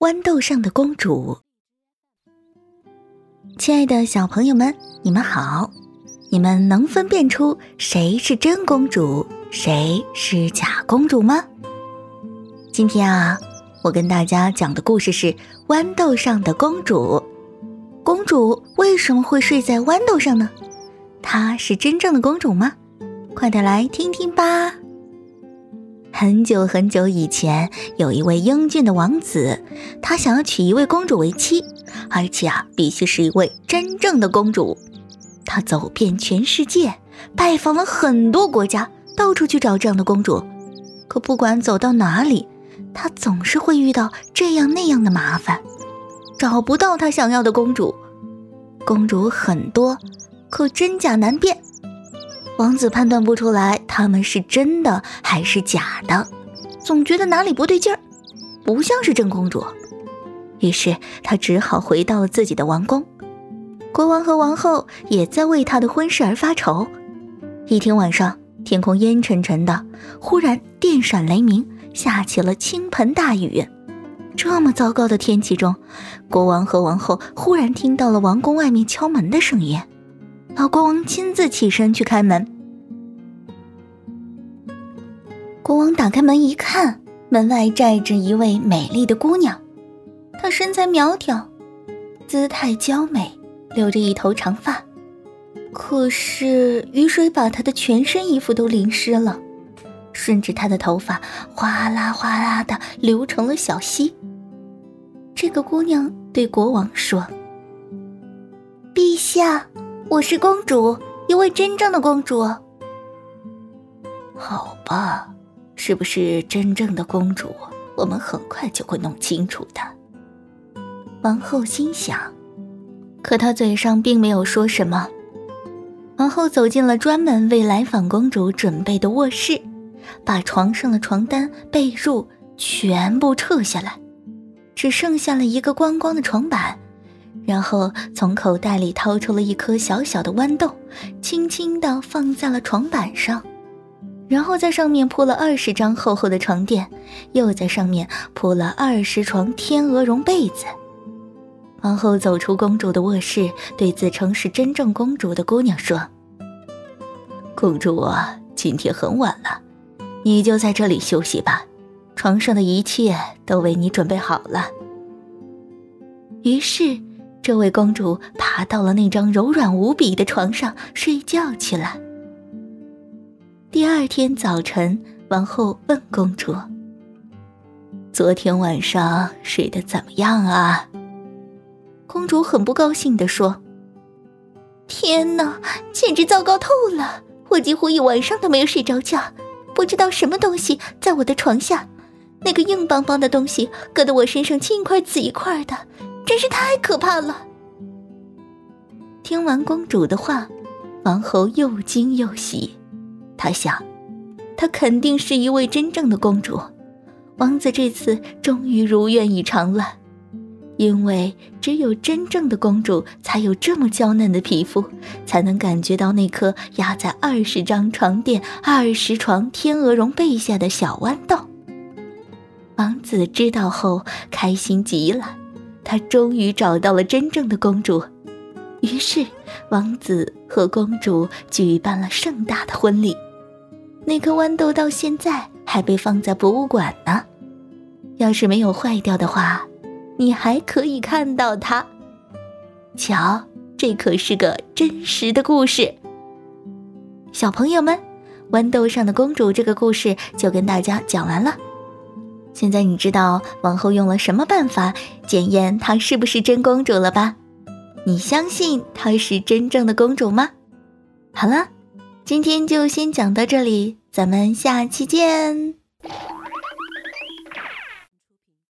豌豆上的公主，亲爱的小朋友们，你们好！你们能分辨出谁是真公主，谁是假公主吗？今天啊，我跟大家讲的故事是《豌豆上的公主》。公主为什么会睡在豌豆上呢？她是真正的公主吗？快点来听听吧！很久很久以前，有一位英俊的王子，他想要娶一位公主为妻，而且啊，必须是一位真正的公主。他走遍全世界，拜访了很多国家，到处去找这样的公主。可不管走到哪里，他总是会遇到这样那样的麻烦，找不到他想要的公主。公主很多，可真假难辨。王子判断不出来他们是真的还是假的，总觉得哪里不对劲儿，不像是真公主。于是他只好回到了自己的王宫。国王和王后也在为他的婚事而发愁。一天晚上，天空阴沉沉的，忽然电闪雷鸣，下起了倾盆大雨。这么糟糕的天气中，国王和王后忽然听到了王宫外面敲门的声音。老国王亲自起身去开门。国王打开门一看，门外站着一位美丽的姑娘。她身材苗条，姿态娇美，留着一头长发。可是雨水把她的全身衣服都淋湿了，顺着她的头发哗啦哗啦的流成了小溪。这个姑娘对国王说：“陛下。”我是公主，一位真正的公主。好吧，是不是真正的公主？我们很快就会弄清楚的。王后心想，可她嘴上并没有说什么。王后走进了专门为来访公主准备的卧室，把床上的床单、被褥全部撤下来，只剩下了一个光光的床板。然后从口袋里掏出了一颗小小的豌豆，轻轻地放在了床板上，然后在上面铺了二十张厚厚的床垫，又在上面铺了二十床天鹅绒被子。王后走出公主的卧室，对自称是真正公主的姑娘说：“公主啊，今天很晚了，你就在这里休息吧，床上的一切都为你准备好了。”于是。这位公主爬到了那张柔软无比的床上睡觉去了。第二天早晨，王后问公主：“昨天晚上睡得怎么样啊？”公主很不高兴地说：“天哪，简直糟糕透了！我几乎一晚上都没有睡着觉，不知道什么东西在我的床下，那个硬邦邦的东西硌得我身上青一块紫一块的。”真是太可怕了！听完公主的话，王后又惊又喜。她想，她肯定是一位真正的公主。王子这次终于如愿以偿了，因为只有真正的公主才有这么娇嫩的皮肤，才能感觉到那颗压在二十张床垫、二十床天鹅绒被下的小豌豆。王子知道后，开心极了。他终于找到了真正的公主，于是王子和公主举办了盛大的婚礼。那颗豌豆到现在还被放在博物馆呢，要是没有坏掉的话，你还可以看到它。瞧，这可是个真实的故事。小朋友们，豌豆上的公主这个故事就跟大家讲完了。现在你知道王后用了什么办法检验她是不是真公主了吧？你相信她是真正的公主吗？好了，今天就先讲到这里，咱们下期见。